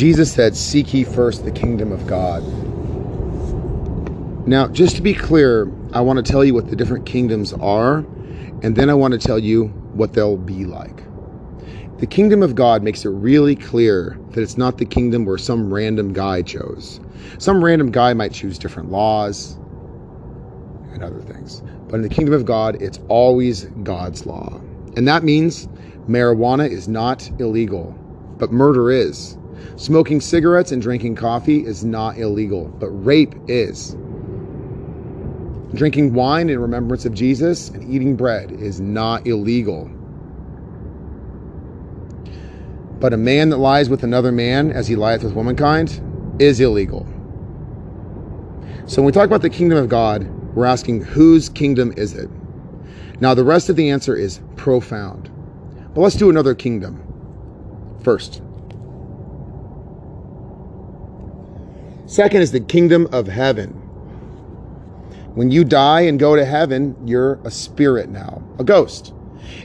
Jesus said, Seek ye first the kingdom of God. Now, just to be clear, I want to tell you what the different kingdoms are, and then I want to tell you what they'll be like. The kingdom of God makes it really clear that it's not the kingdom where some random guy chose. Some random guy might choose different laws and other things. But in the kingdom of God, it's always God's law. And that means marijuana is not illegal, but murder is. Smoking cigarettes and drinking coffee is not illegal, but rape is. Drinking wine in remembrance of Jesus and eating bread is not illegal. But a man that lies with another man as he lieth with womankind is illegal. So when we talk about the kingdom of God, we're asking whose kingdom is it? Now, the rest of the answer is profound. But let's do another kingdom first. Second is the kingdom of heaven. When you die and go to heaven, you're a spirit now, a ghost.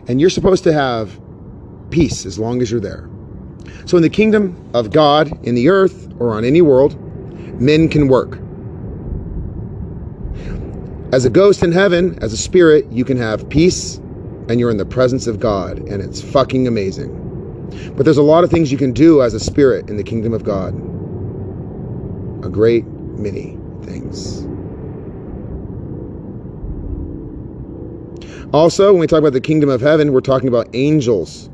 And you're supposed to have peace as long as you're there. So, in the kingdom of God, in the earth, or on any world, men can work. As a ghost in heaven, as a spirit, you can have peace and you're in the presence of God, and it's fucking amazing. But there's a lot of things you can do as a spirit in the kingdom of God. A great many things. Also, when we talk about the kingdom of heaven, we're talking about angels,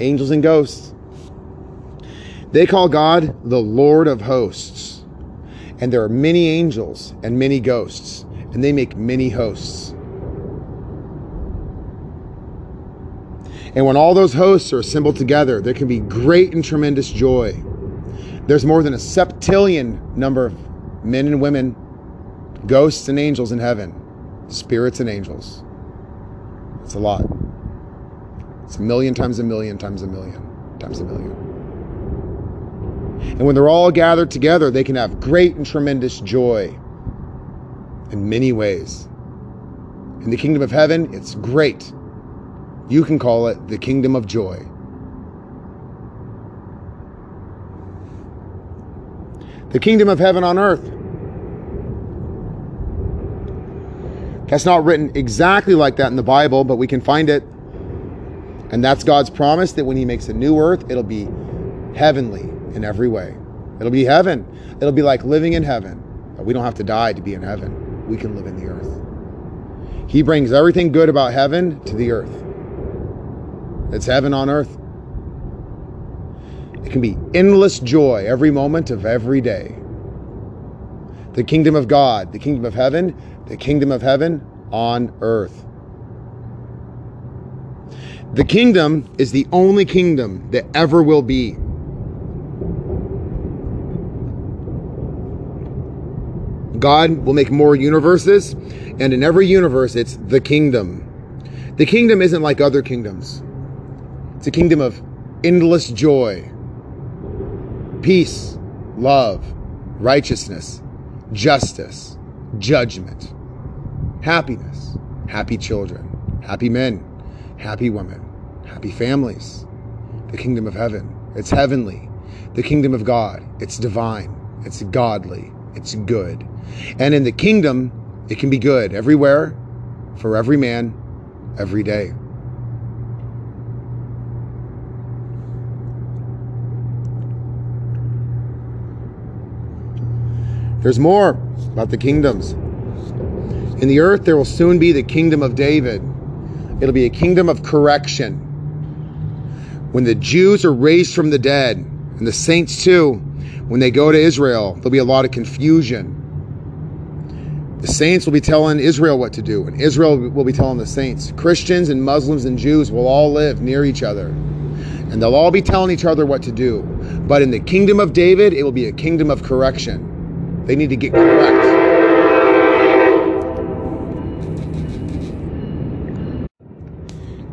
angels and ghosts. They call God the Lord of hosts. And there are many angels and many ghosts, and they make many hosts. And when all those hosts are assembled together, there can be great and tremendous joy. There's more than a septillion number of men and women, ghosts and angels in heaven, spirits and angels. It's a lot. It's a million times a million times a million times a million. And when they're all gathered together, they can have great and tremendous joy in many ways. In the kingdom of heaven, it's great. You can call it the kingdom of joy. The kingdom of heaven on earth. That's not written exactly like that in the Bible, but we can find it. And that's God's promise that when He makes a new earth, it'll be heavenly in every way. It'll be heaven. It'll be like living in heaven. We don't have to die to be in heaven. We can live in the earth. He brings everything good about heaven to the earth. It's heaven on earth. It can be endless joy every moment of every day. The kingdom of God, the kingdom of heaven, the kingdom of heaven on earth. The kingdom is the only kingdom that ever will be. God will make more universes, and in every universe, it's the kingdom. The kingdom isn't like other kingdoms. It's a kingdom of endless joy, peace, love, righteousness, justice, judgment, happiness, happy children, happy men, happy women, happy families. The kingdom of heaven. It's heavenly. The kingdom of God. It's divine. It's godly. It's good. And in the kingdom, it can be good everywhere, for every man, every day. There's more about the kingdoms. In the earth, there will soon be the kingdom of David. It'll be a kingdom of correction. When the Jews are raised from the dead, and the saints too, when they go to Israel, there'll be a lot of confusion. The saints will be telling Israel what to do, and Israel will be telling the saints. Christians and Muslims and Jews will all live near each other, and they'll all be telling each other what to do. But in the kingdom of David, it will be a kingdom of correction. They need to get correct.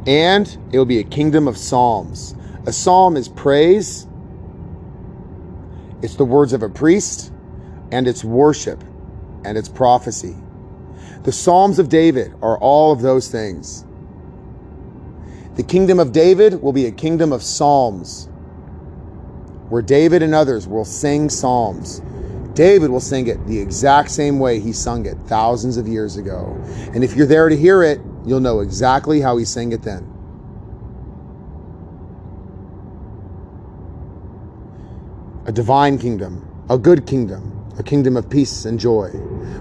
And it will be a kingdom of psalms. A psalm is praise, it's the words of a priest, and it's worship, and it's prophecy. The Psalms of David are all of those things. The kingdom of David will be a kingdom of psalms, where David and others will sing psalms. David will sing it the exact same way he sung it thousands of years ago. And if you're there to hear it, you'll know exactly how he sang it then. A divine kingdom, a good kingdom, a kingdom of peace and joy,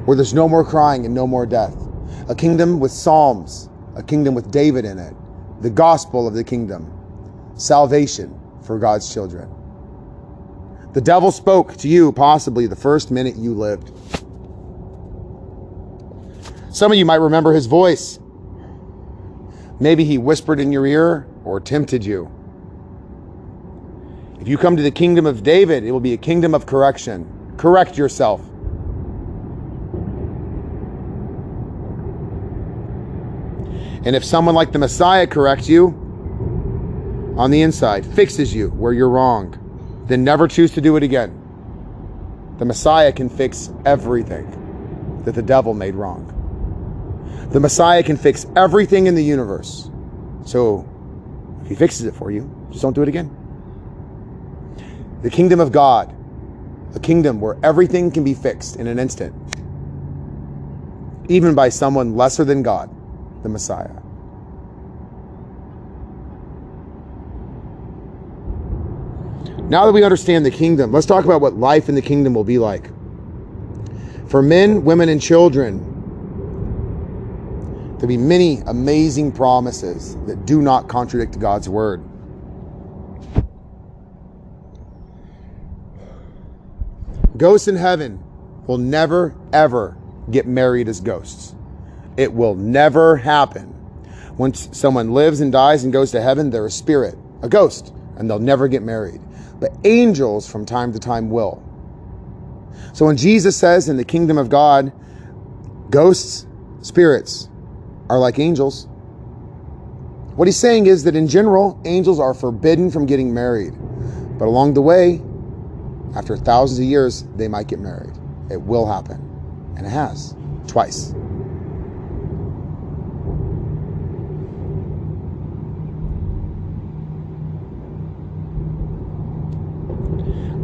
where there's no more crying and no more death. A kingdom with psalms, a kingdom with David in it, the gospel of the kingdom, salvation for God's children. The devil spoke to you possibly the first minute you lived. Some of you might remember his voice. Maybe he whispered in your ear or tempted you. If you come to the kingdom of David, it will be a kingdom of correction. Correct yourself. And if someone like the Messiah corrects you on the inside, fixes you where you're wrong, then never choose to do it again. The Messiah can fix everything that the devil made wrong. The Messiah can fix everything in the universe. So if he fixes it for you, just don't do it again. The kingdom of God, a kingdom where everything can be fixed in an instant, even by someone lesser than God, the Messiah. Now that we understand the kingdom, let's talk about what life in the kingdom will be like. For men, women, and children, there'll be many amazing promises that do not contradict God's word. Ghosts in heaven will never, ever get married as ghosts. It will never happen. Once someone lives and dies and goes to heaven, they're a spirit, a ghost, and they'll never get married but angels from time to time will. So when Jesus says in the kingdom of God, ghosts, spirits are like angels, what he's saying is that in general, angels are forbidden from getting married. But along the way, after thousands of years, they might get married. It will happen. And it has twice.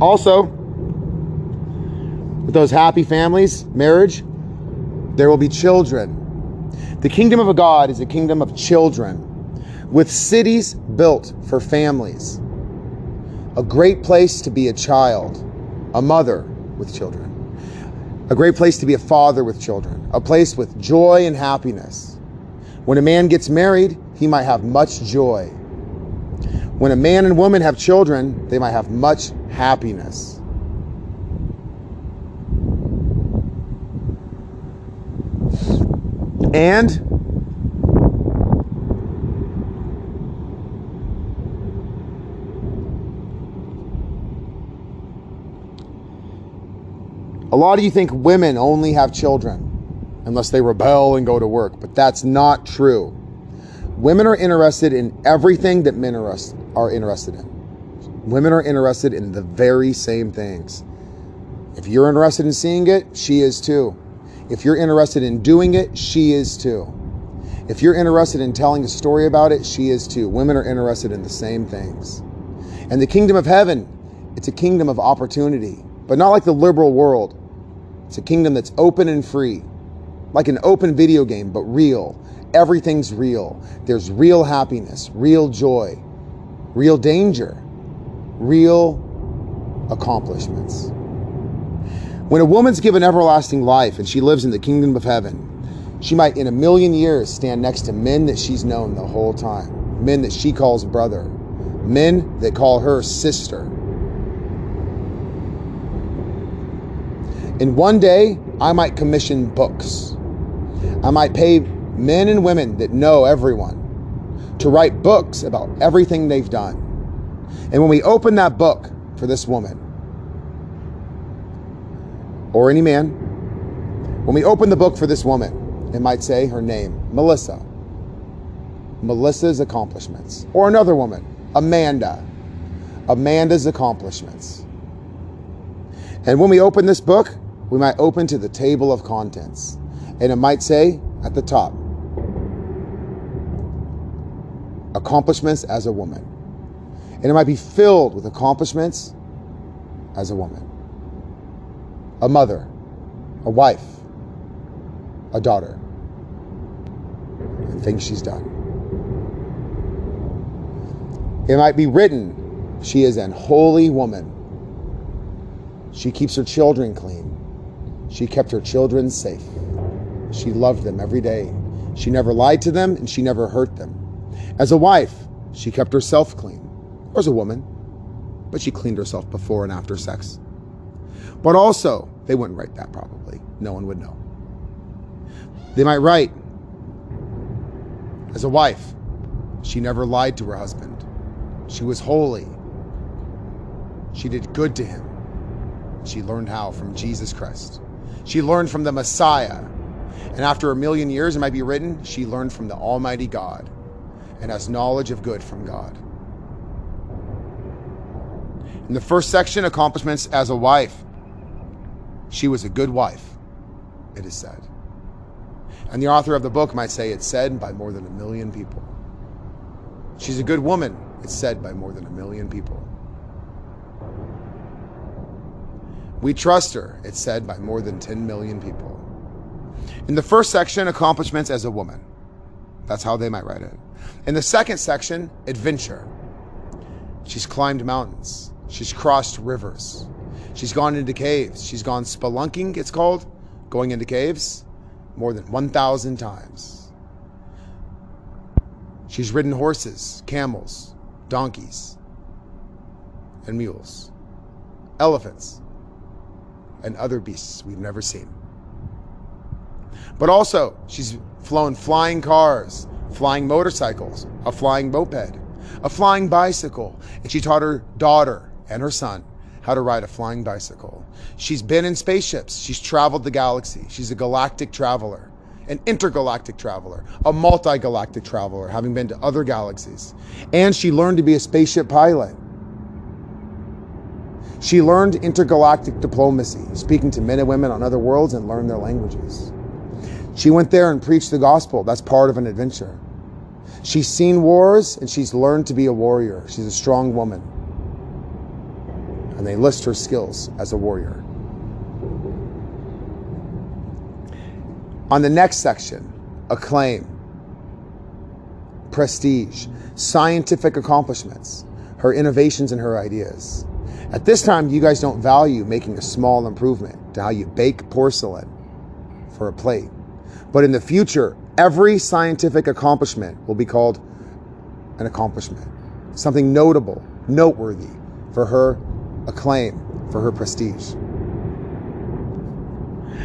Also, with those happy families, marriage, there will be children. The kingdom of God is a kingdom of children with cities built for families. A great place to be a child, a mother with children. A great place to be a father with children. A place with joy and happiness. When a man gets married, he might have much joy. When a man and woman have children, they might have much happiness. And a lot of you think women only have children unless they rebel and go to work, but that's not true. Women are interested in everything that men are, are interested in. Women are interested in the very same things. If you're interested in seeing it, she is too. If you're interested in doing it, she is too. If you're interested in telling a story about it, she is too. Women are interested in the same things. And the kingdom of heaven, it's a kingdom of opportunity, but not like the liberal world. It's a kingdom that's open and free, like an open video game, but real. Everything's real. There's real happiness, real joy, real danger, real accomplishments. When a woman's given everlasting life and she lives in the kingdom of heaven, she might in a million years stand next to men that she's known the whole time, men that she calls brother, men that call her sister. In one day, I might commission books. I might pay men and women that know everyone to write books about everything they've done. And when we open that book for this woman, or any man, when we open the book for this woman, it might say her name, Melissa. Melissa's accomplishments. Or another woman, Amanda. Amanda's accomplishments. And when we open this book, we might open to the table of contents. And it might say at the top, accomplishments as a woman. And it might be filled with accomplishments as a woman, a mother, a wife, a daughter, and things she's done. It might be written, she is an holy woman. She keeps her children clean. She kept her children safe. She loved them every day. She never lied to them and she never hurt them. As a wife, she kept herself clean. Or as a woman, but she cleaned herself before and after sex. But also, they wouldn't write that probably. No one would know. They might write, as a wife, she never lied to her husband. She was holy. She did good to him. She learned how from Jesus Christ. She learned from the Messiah. And after a million years, it might be written, she learned from the Almighty God and has knowledge of good from God. In the first section, accomplishments as a wife, she was a good wife, it is said. And the author of the book might say it's said by more than a million people. She's a good woman, it's said by more than a million people. We trust her, it's said by more than 10 million people. In the first section, accomplishments as a woman. That's how they might write it. In the second section, adventure. She's climbed mountains. She's crossed rivers. She's gone into caves. She's gone spelunking, it's called, going into caves, more than 1,000 times. She's ridden horses, camels, donkeys, and mules, elephants, and other beasts we've never seen. But also, she's flown flying cars, flying motorcycles, a flying moped, a flying bicycle, and she taught her daughter and her son how to ride a flying bicycle. She's been in spaceships. She's traveled the galaxy. She's a galactic traveler, an intergalactic traveler, a multi galactic traveler, having been to other galaxies. And she learned to be a spaceship pilot. She learned intergalactic diplomacy, speaking to men and women on other worlds and learned their languages. She went there and preached the gospel. That's part of an adventure. She's seen wars and she's learned to be a warrior. She's a strong woman. And they list her skills as a warrior. On the next section, acclaim, prestige, scientific accomplishments, her innovations and her ideas. At this time, you guys don't value making a small improvement to how you bake porcelain for a plate. But in the future, every scientific accomplishment will be called an accomplishment, something notable, noteworthy for her acclaim, for her prestige.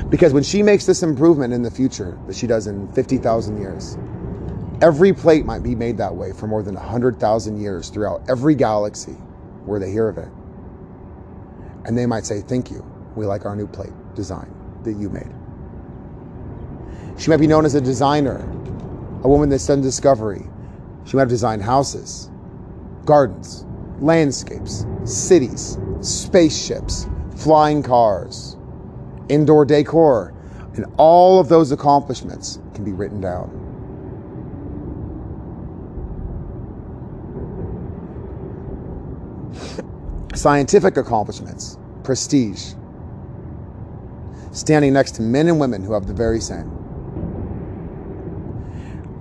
Because when she makes this improvement in the future that she does in 50,000 years, every plate might be made that way for more than 100,000 years throughout every galaxy where they hear of it. And they might say, Thank you. We like our new plate design that you made. She might be known as a designer, a woman that's done discovery. She might have designed houses, gardens, landscapes, cities, spaceships, flying cars, indoor decor, and all of those accomplishments can be written down. Scientific accomplishments, prestige, standing next to men and women who have the very same.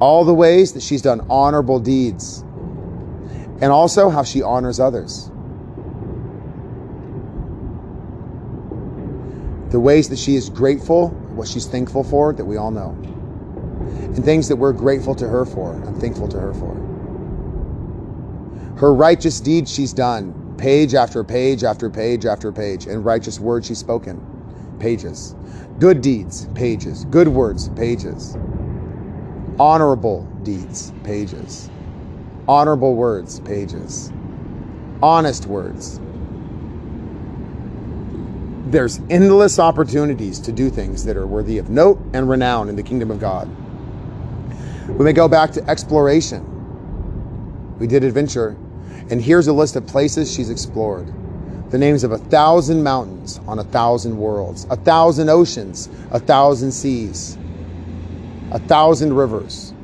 All the ways that she's done honorable deeds, and also how she honors others. The ways that she is grateful, what she's thankful for, that we all know. And things that we're grateful to her for and thankful to her for. Her righteous deeds she's done, page after page after page after page, and righteous words she's spoken, pages. Good deeds, pages. Good words, pages. Honorable deeds, pages. Honorable words, pages. Honest words. There's endless opportunities to do things that are worthy of note and renown in the kingdom of God. We may go back to exploration. We did adventure, and here's a list of places she's explored. The names of a thousand mountains on a thousand worlds, a thousand oceans, a thousand seas, a thousand rivers,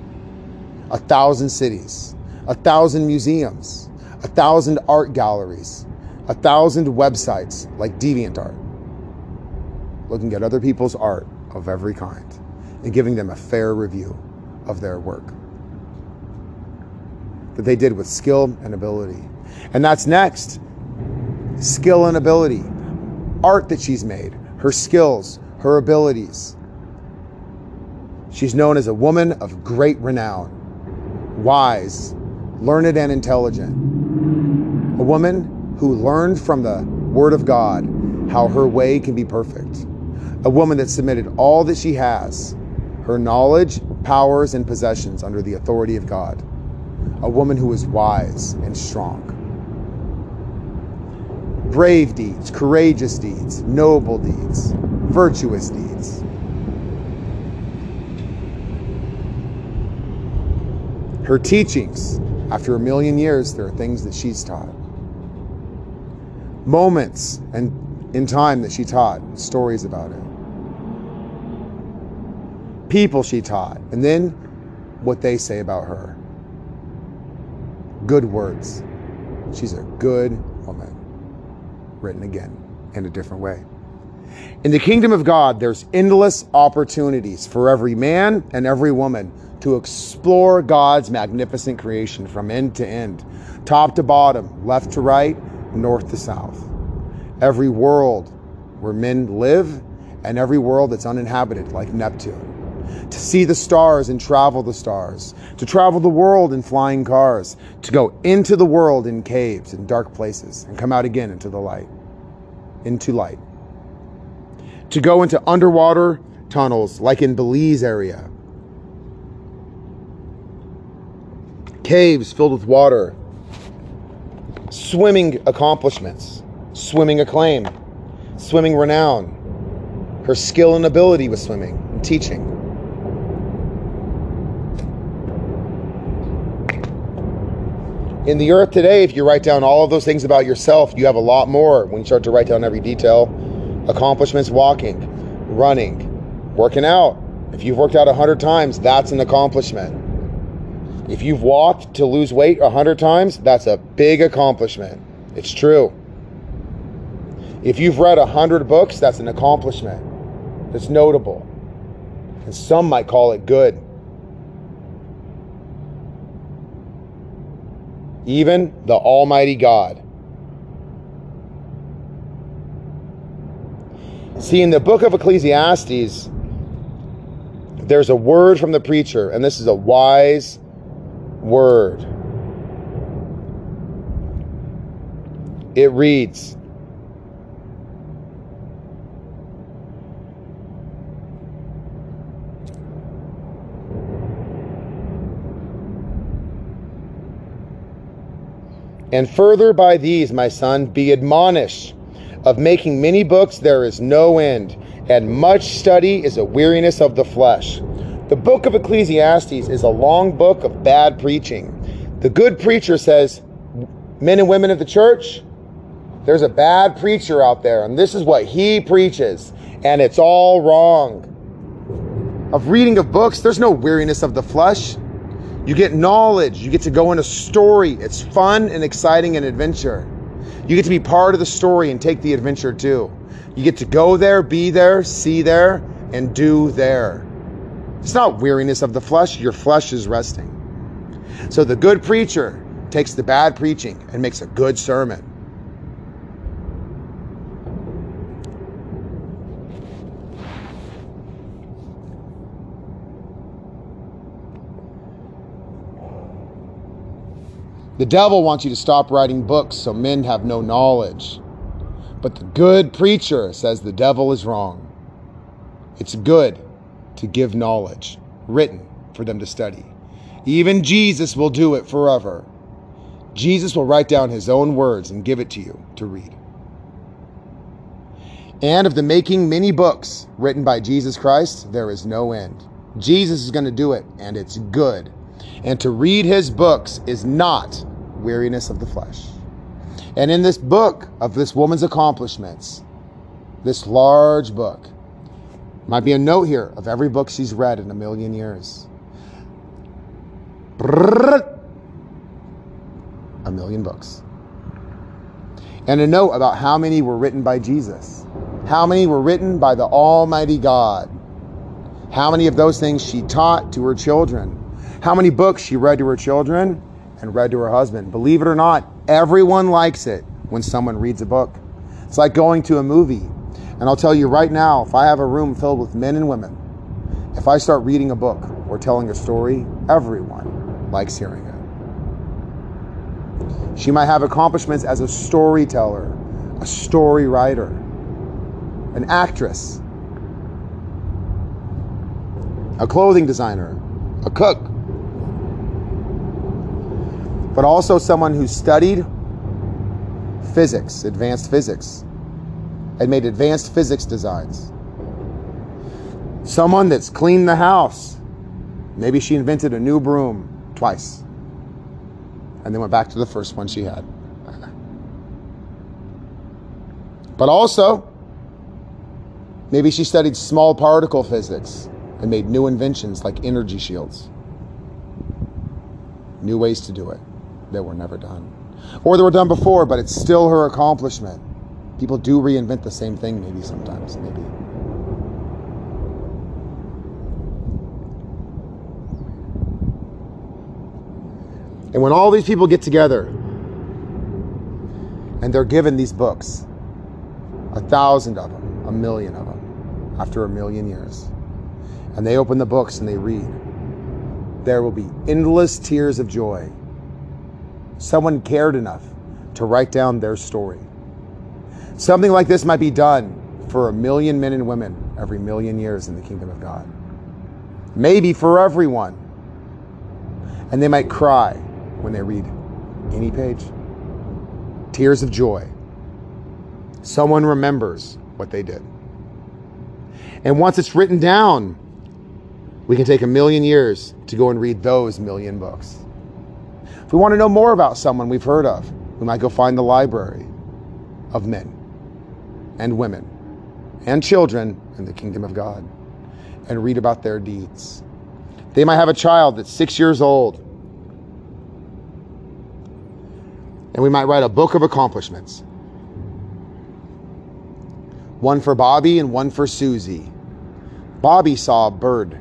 a thousand cities, a thousand museums, a thousand art galleries, a thousand websites like DeviantArt, looking at other people's art of every kind and giving them a fair review of their work. That they did with skill and ability. And that's next. Skill and ability, art that she's made, her skills, her abilities. She's known as a woman of great renown, wise, learned, and intelligent. A woman who learned from the Word of God how her way can be perfect. A woman that submitted all that she has, her knowledge, powers, and possessions under the authority of God. A woman who is wise and strong. Brave deeds, courageous deeds, noble deeds, virtuous deeds. Her teachings, after a million years, there are things that she's taught. Moments and in time that she taught, stories about it. People she taught, and then what they say about her. Good words. She's a good woman. Written again in a different way. In the kingdom of God, there's endless opportunities for every man and every woman to explore God's magnificent creation from end to end, top to bottom, left to right, north to south. Every world where men live and every world that's uninhabited, like Neptune. To see the stars and travel the stars, to travel the world in flying cars, to go into the world in caves and dark places and come out again into the light, into light. To go into underwater tunnels like in Belize area, caves filled with water, swimming accomplishments, swimming acclaim, swimming renown, her skill and ability with swimming and teaching. In the earth today, if you write down all of those things about yourself, you have a lot more when you start to write down every detail. Accomplishments walking, running, working out. If you've worked out a hundred times, that's an accomplishment. If you've walked to lose weight a hundred times, that's a big accomplishment. It's true. If you've read a hundred books, that's an accomplishment. It's notable. And some might call it good. Even the Almighty God. See, in the book of Ecclesiastes, there's a word from the preacher, and this is a wise word. It reads, And further by these, my son, be admonished. Of making many books there is no end, and much study is a weariness of the flesh. The book of Ecclesiastes is a long book of bad preaching. The good preacher says, Men and women of the church, there's a bad preacher out there, and this is what he preaches, and it's all wrong. Of reading of books, there's no weariness of the flesh. You get knowledge, you get to go in a story. It's fun and exciting and adventure. You get to be part of the story and take the adventure too. You get to go there, be there, see there, and do there. It's not weariness of the flesh, your flesh is resting. So the good preacher takes the bad preaching and makes a good sermon. The devil wants you to stop writing books so men have no knowledge. But the good preacher says the devil is wrong. It's good to give knowledge written for them to study. Even Jesus will do it forever. Jesus will write down his own words and give it to you to read. And of the making many books written by Jesus Christ, there is no end. Jesus is going to do it, and it's good. And to read his books is not weariness of the flesh. And in this book of this woman's accomplishments, this large book, might be a note here of every book she's read in a million years. A million books. and a note about how many were written by Jesus, how many were written by the Almighty God, how many of those things she taught to her children, how many books she read to her children and read to her husband. Believe it or not, everyone likes it when someone reads a book. It's like going to a movie. And I'll tell you right now, if I have a room filled with men and women, if I start reading a book or telling a story, everyone likes hearing it. She might have accomplishments as a storyteller, a story writer, an actress, a clothing designer, a cook, but also someone who studied physics, advanced physics, and made advanced physics designs. Someone that's cleaned the house. Maybe she invented a new broom twice and then went back to the first one she had. But also, maybe she studied small particle physics and made new inventions like energy shields. New ways to do it that were never done. Or that were done before, but it's still her accomplishment. People do reinvent the same thing, maybe sometimes, maybe. And when all these people get together and they're given these books, a thousand of them, a million of them, after a million years, and they open the books and they read, there will be endless tears of joy. Someone cared enough to write down their story. Something like this might be done for a million men and women every million years in the kingdom of God. Maybe for everyone. And they might cry when they read any page. Tears of joy. Someone remembers what they did. And once it's written down, we can take a million years to go and read those million books. We want to know more about someone we've heard of, we might go find the library of men and women and children in the kingdom of God and read about their deeds. They might have a child that's six years old, and we might write a book of accomplishments one for Bobby and one for Susie. Bobby saw a bird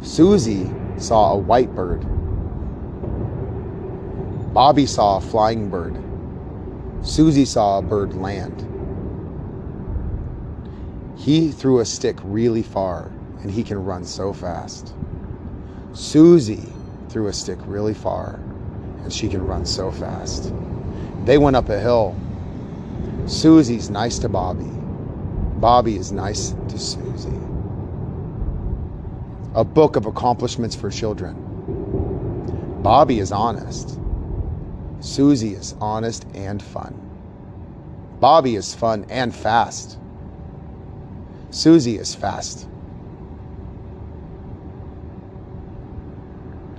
Susie saw a white bird. Bobby saw a flying bird. Susie saw a bird land. He threw a stick really far and he can run so fast. Susie threw a stick really far and she can run so fast. They went up a hill. Susie's nice to Bobby. Bobby is nice to Susie a book of accomplishments for children. Bobby is honest. Susie is honest and fun. Bobby is fun and fast. Susie is fast.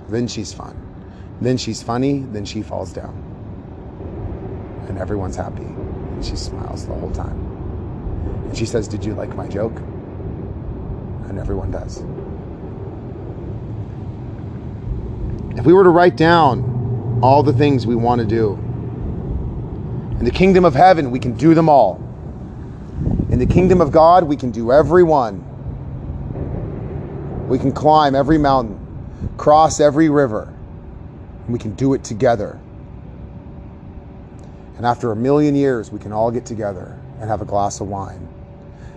Then she's fun. Then she's funny. Then she falls down. And everyone's happy. And she smiles the whole time. And she says, Did you like my joke? And everyone does. If we were to write down all the things we want to do, in the kingdom of heaven, we can do them all. In the kingdom of God, we can do every one. We can climb every mountain, cross every river, and we can do it together. And after a million years, we can all get together and have a glass of wine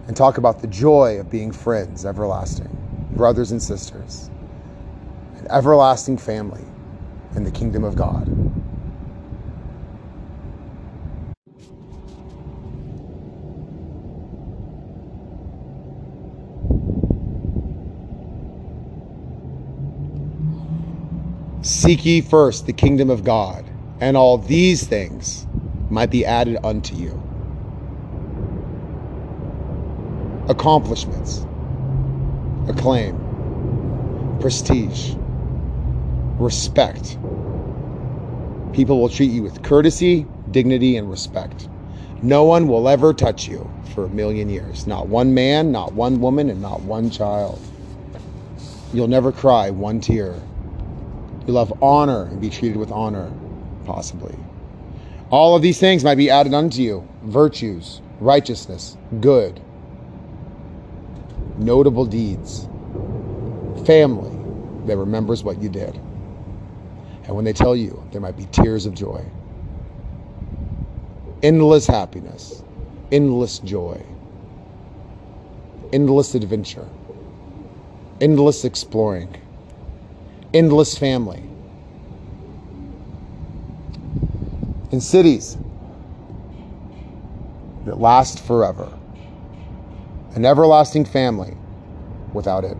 and talk about the joy of being friends everlasting, brothers and sisters an everlasting family in the kingdom of God. Seek ye first the kingdom of God, and all these things might be added unto you. Accomplishments, acclaim, prestige respect. People will treat you with courtesy, dignity, and respect. No one will ever touch you for a million years. Not one man, not one woman, and not one child. You'll never cry one tear. You'll have honor and be treated with honor, possibly. All of these things might be added unto you virtues, righteousness, good, notable deeds, family that remembers what you did. And when they tell you, there might be tears of joy, endless happiness, endless joy, endless adventure, endless exploring, endless family. In cities that last forever, an everlasting family without it.